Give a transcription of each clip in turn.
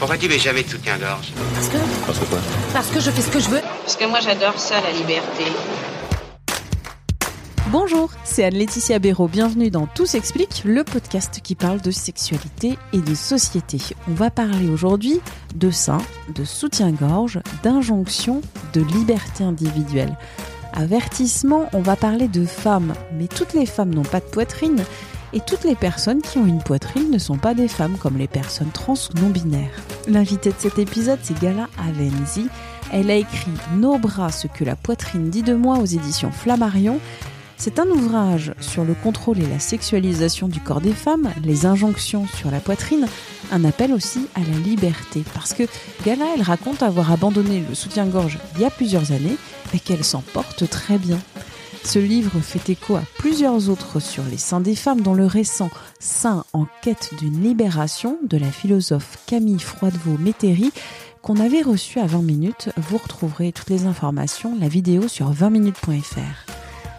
Pourquoi tu mets jamais de soutien-gorge Parce que. Parce que quoi Parce que je fais ce que je veux. Parce que moi j'adore ça, la liberté. Bonjour, c'est Anne-Laetitia Béraud. Bienvenue dans Tout s'explique, le podcast qui parle de sexualité et de société. On va parler aujourd'hui de seins, de soutien-gorge, d'injonction, de liberté individuelle. Avertissement, on va parler de femmes, mais toutes les femmes n'ont pas de poitrine et toutes les personnes qui ont une poitrine ne sont pas des femmes comme les personnes trans ou non binaires. L'invité de cet épisode, c'est Gala Avenzi. Elle a écrit Nos bras, ce que la poitrine dit de moi aux éditions Flammarion. C'est un ouvrage sur le contrôle et la sexualisation du corps des femmes, les injonctions sur la poitrine, un appel aussi à la liberté. Parce que Gala, elle raconte avoir abandonné le soutien-gorge il y a plusieurs années, mais qu'elle s'en porte très bien. Ce livre fait écho à plusieurs autres sur les seins des femmes, dont le récent Seins en quête d'une libération de la philosophe Camille Froidevaux-Métairie, qu'on avait reçu à 20 minutes. Vous retrouverez toutes les informations, la vidéo sur 20minutes.fr.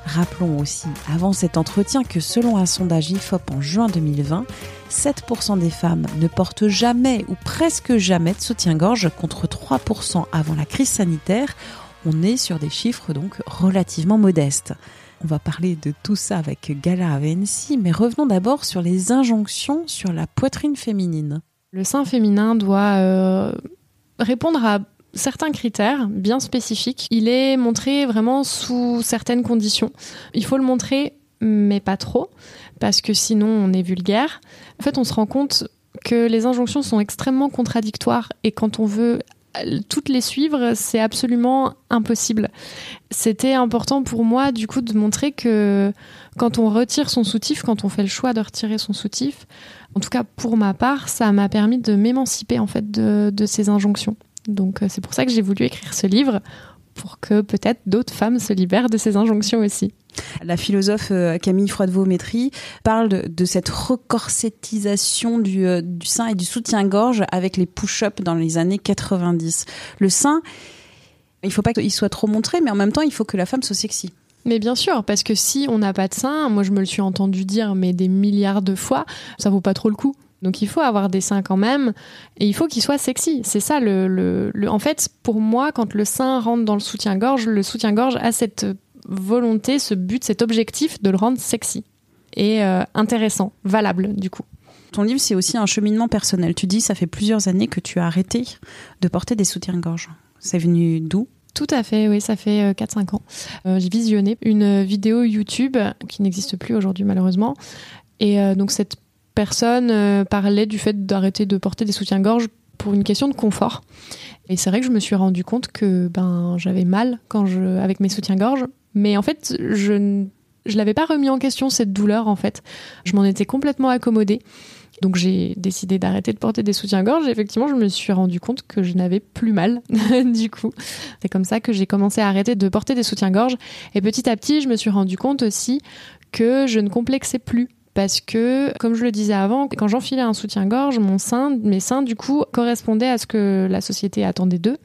Rappelons aussi, avant cet entretien, que selon un sondage IFOP en juin 2020, 7% des femmes ne portent jamais ou presque jamais de soutien-gorge contre 3% avant la crise sanitaire. On est sur des chiffres donc relativement modestes. On va parler de tout ça avec Gala Avensi, mais revenons d'abord sur les injonctions sur la poitrine féminine. Le sein féminin doit euh, répondre à certains critères bien spécifiques. Il est montré vraiment sous certaines conditions. Il faut le montrer, mais pas trop, parce que sinon on est vulgaire. En fait, on se rend compte que les injonctions sont extrêmement contradictoires et quand on veut toutes les suivre, c'est absolument impossible. C'était important pour moi, du coup, de montrer que quand on retire son soutif, quand on fait le choix de retirer son soutif, en tout cas pour ma part, ça m'a permis de m'émanciper en fait de, de ces injonctions. Donc euh, c'est pour ça que j'ai voulu écrire ce livre, pour que peut-être d'autres femmes se libèrent de ces injonctions aussi. La philosophe euh, Camille Froidevaux-Métry parle de, cette recorsetisation du, euh, du, sein et du soutien-gorge avec les push-ups dans les années 90. Le sein, il ne faut pas qu'il soit trop montré, mais en même temps, il faut que la femme soit sexy. Mais bien sûr, parce que si on n'a pas de sein, moi je me le suis entendu dire mais des milliards de fois, ça vaut pas trop le coup. Donc il faut avoir des seins quand même, et il faut qu'il soit sexy. C'est ça le, le, En fait, pour moi, quand le sein rentre dans le soutien-gorge, le soutien-gorge a cette volonté, ce but, cet objectif de le rendre sexy et euh, intéressant, valable du coup. Ton livre, c'est aussi un cheminement personnel. Tu dis, ça fait plusieurs années que tu as arrêté de porter des soutiens-gorge. C'est venu d'où? Tout à fait, oui, ça fait 4-5 euh, ans. Euh, j'ai visionné une vidéo YouTube qui n'existe plus aujourd'hui malheureusement. Et donc cette personne euh, parlait du fait d'arrêter de porter des soutiens-gorge pour une question de confort. Et c'est vrai que je me suis rendu compte que ben j'avais mal quand je avec mes soutiens-gorge, mais en fait je ne je l'avais pas remis en question cette douleur en fait. Je m'en étais complètement accommodée. Donc j'ai décidé d'arrêter de porter des soutiens-gorge. Effectivement, je me suis rendu compte que je n'avais plus mal du coup. C'est comme ça que j'ai commencé à arrêter de porter des soutiens-gorge. Et petit à petit, je me suis rendu compte aussi que je ne complexais plus parce que, comme je le disais avant, quand j'enfilais un soutien-gorge, mon sein, mes seins, du coup, correspondaient à ce que la société attendait d'eux.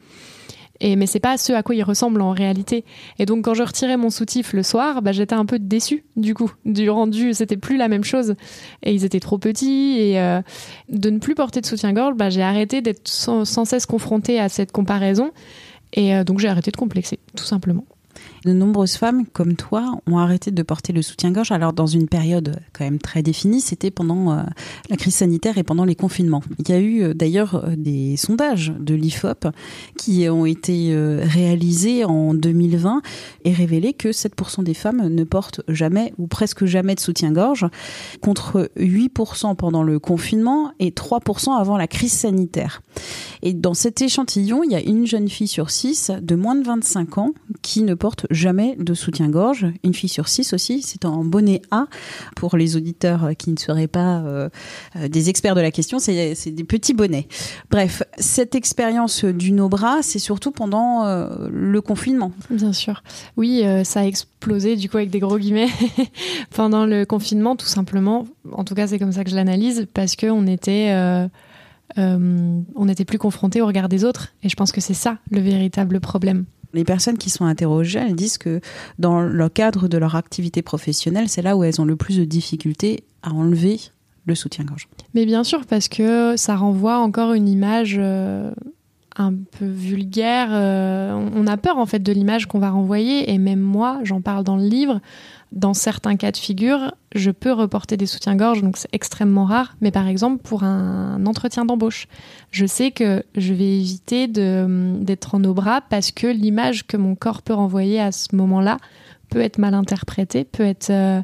Et, mais c'est pas ce à quoi ils ressemblent en réalité. Et donc quand je retirais mon soutif le soir, bah, j'étais un peu déçue du coup du rendu. C'était plus la même chose. Et ils étaient trop petits. Et euh, de ne plus porter de soutien-gorge, bah, j'ai arrêté d'être sans, cesse confrontée à cette comparaison. Et euh, donc j'ai arrêté de complexer, tout simplement. De nombreuses femmes, comme toi, ont arrêté de porter le soutien-gorge. Alors, dans une période quand même très définie, c'était pendant euh, la crise sanitaire et pendant les confinements. Il y a eu euh, d'ailleurs euh, des sondages de l'IFOP qui ont été réalisés en 2020 et révélé que 7% des femmes ne portent jamais ou presque jamais de soutien-gorge, contre 8% pendant le confinement et 3% avant la crise sanitaire. Et dans cet échantillon, il y a une jeune fille sur six de moins de 25 ans qui ne porte jamais de soutien-gorge. Une fille sur six aussi, c'est en bonnet A. Pour les auditeurs qui ne seraient pas euh, euh, des experts de la question, c'est des petits bonnets. Bref, cette expérience du no-bras, c'est surtout pendant euh, le confinement. Bien sûr. Oui, ça a explosé du coup avec des gros guillemets pendant le confinement, tout simplement. En tout cas, c'est comme ça que je l'analyse parce qu'on était on n'était plus confronté au regard des autres. Et je pense que c'est ça le véritable problème. Les personnes qui sont interrogées, elles disent que dans le cadre de leur activité professionnelle, c'est là où elles ont le plus de difficultés à enlever le soutien-gorge. Mais bien sûr, parce que ça renvoie encore une image euh, un peu vulgaire. Euh, on a peur en fait de l'image qu'on va renvoyer, et même moi, j'en parle dans le livre. Dans certains cas de figure, je peux reporter des soutiens-gorge, donc c'est extrêmement rare. Mais par exemple, pour un entretien d'embauche, je sais que je vais éviter d'être en nos bras parce que l'image que mon corps peut renvoyer à ce moment-là peut être mal interprétée, peut être euh,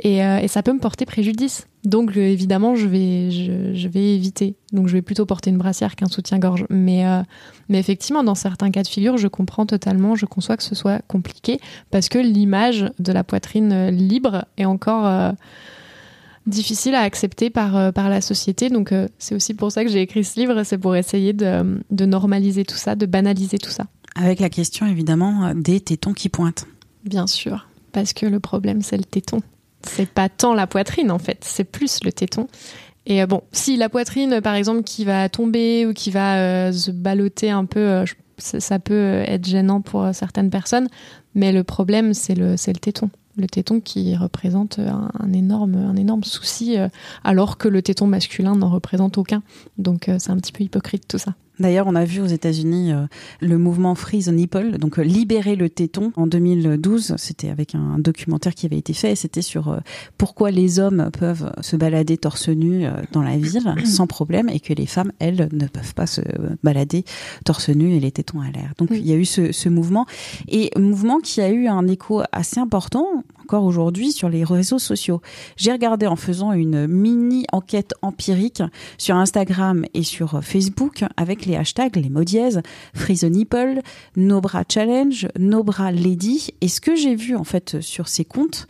et, euh, et, ça peut me porter préjudice. Donc euh, évidemment, je vais, je, je, vais éviter. Donc je vais plutôt porter une brassière qu'un soutien-gorge. Mais, euh, mais effectivement, dans certains cas de figure, je comprends totalement, je conçois que ce soit compliqué parce que l'image de la poitrine libre est encore difficile à accepter par, par la société. Donc c'est aussi pour ça que j'ai écrit ce livre, c'est pour essayer de, de normaliser tout ça, de banaliser tout ça. Avec la question évidemment des tétons qui pointent. Bien sûr, parce que le problème c'est le téton c'est pas tant la poitrine en fait, c'est plus le téton. Et euh, bon, si la poitrine, par exemple, qui va tomber ou qui va euh, se balloter un peu, euh, ça, peut être gênant pour certaines personnes. Mais le problème, c'est le, le téton. Le téton qui représente un, énorme, un énorme souci, alors que le téton masculin n'en représente aucun. Donc c'est un petit peu hypocrite tout ça. D'ailleurs, on a vu aux États-Unis euh, le mouvement Free the Nipple, donc euh, libérer le téton en 2012. C'était avec un documentaire qui avait été fait. C'était sur euh, pourquoi les hommes peuvent se balader torse nu dans la ville sans problème et que les femmes, elles, ne peuvent pas se balader torse nu et les tétons à l'air. Donc, il y a eu ce, ce mouvement et mouvement qui a eu un écho assez important encore aujourd'hui sur les réseaux sociaux. J'ai regardé en faisant une mini enquête empirique sur Instagram et sur Facebook avec les hashtags, les mots dièses, Free the Nipple, No Bra Challenge, No Bra Lady. Et ce que j'ai vu en fait sur ces comptes,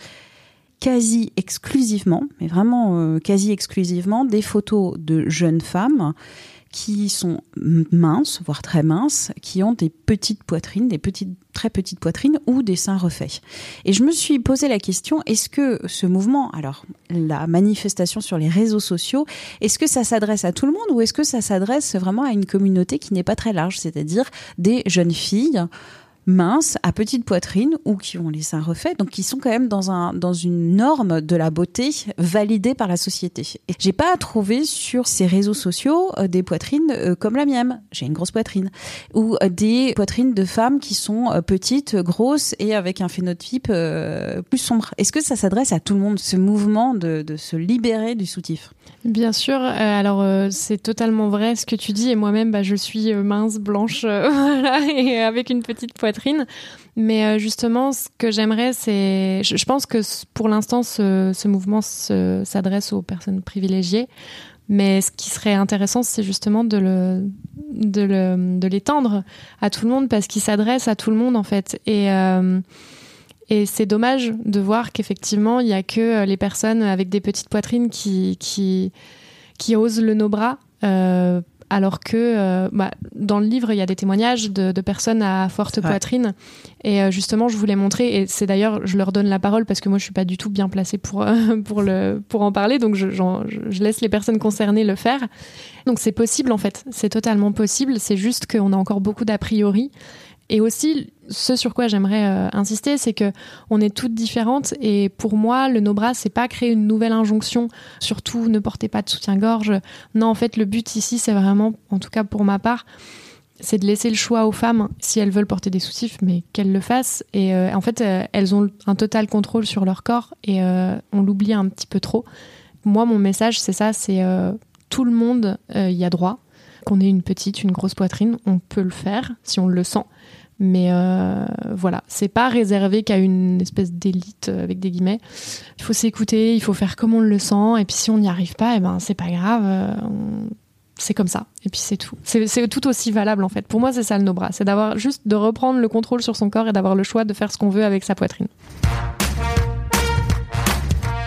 quasi exclusivement, mais vraiment euh, quasi exclusivement, des photos de jeunes femmes qui sont minces, voire très minces, qui ont des petites poitrines, des petites, très petites poitrines ou des seins refaits. Et je me suis posé la question, est-ce que ce mouvement, alors la manifestation sur les réseaux sociaux, est-ce que ça s'adresse à tout le monde ou est-ce que ça s'adresse vraiment à une communauté qui n'est pas très large, c'est-à-dire des jeunes filles minces, à petite poitrine ou qui ont les seins refaits, donc qui sont quand même dans, un, dans une norme de la beauté validée par la société. Et j'ai pas trouvé sur ces réseaux sociaux euh, des poitrines euh, comme la mienne, j'ai une grosse poitrine, ou euh, des poitrines de femmes qui sont petites, grosses et avec un phénotype plus sombre. Est-ce que ça s'adresse à tout le monde, ce mouvement de, de se libérer du soutif? Bien sûr, alors c'est totalement vrai ce que tu dis. Et moi-même bah, je suis mince, blanche, voilà, et avec une petite poitrine mais euh, justement, ce que j'aimerais, c'est. Je pense que pour l'instant, ce, mouvement s'adresse aux personnes privilégiées. Mais ce qui serait intéressant, c'est justement de l'étendre à tout le monde parce qu'il s'adresse à tout le monde en fait. Et euh, c'est dommage de voir qu'effectivement, il n'y a que les personnes avec des petites poitrines qui osent le no bras. Euh, alors que euh, bah, dans le livre, il y a des témoignages de, personnes à forte poitrine. Et euh, justement, je voulais montrer, et c'est d'ailleurs, je leur donne la parole parce que moi, je suis pas du tout bien placée pour, pour, le, pour en parler, donc je, je laisse les personnes concernées le faire. Donc c'est possible en fait, c'est totalement possible, c'est juste qu'on a encore beaucoup d'a priori. Et aussi, ce sur quoi j'aimerais euh, insister, c'est que on est toutes différentes et pour moi, le no-bras, c'est pas créer une nouvelle injonction. Surtout, ne portez pas de soutien-gorge. Non, en fait, le but ici, c'est vraiment, en tout cas pour ma part, c'est de laisser le choix aux femmes si elles veulent porter des soutifs, mais qu'elles le fassent. Et euh, en fait, euh, elles ont un total contrôle sur leur corps et on l'oublie un petit peu trop. Moi, mon message, c'est ça, c'est tout le monde y a droit. Qu'on ait une petite, une grosse poitrine, on peut le faire si on le sent. Mais euh, voilà, c'est pas réservé qu'à une espèce d'élite euh, avec des guillemets. Il faut s'écouter, il faut faire comme on le sent, et puis si on n'y arrive pas, et eh ben c'est pas grave. Euh, c'est comme ça, et puis c'est tout. C'est tout aussi valable en fait. Pour moi, c'est ça le no bras, c'est d'avoir juste de reprendre le contrôle sur son corps et d'avoir le choix de faire ce qu'on veut avec sa poitrine.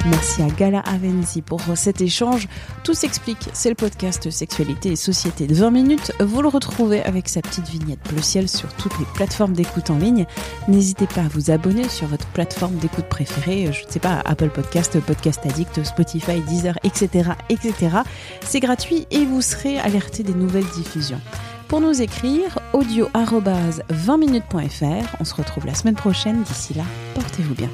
Merci à Gala Avenzi pour cet échange. Tout s'explique, c'est le podcast Sexualité et Société de 20 minutes. Vous le retrouvez avec sa petite vignette bleu ciel sur toutes les plateformes d'écoute en ligne. N'hésitez pas à vous abonner sur votre plateforme d'écoute préférée, je ne sais pas, Apple Podcast, Podcast Addict, Spotify, Deezer, etc. etc. C'est gratuit et vous serez alerté des nouvelles diffusions. Pour nous écrire, audio 20minutes.fr. On se retrouve la semaine prochaine. D'ici là, portez-vous bien.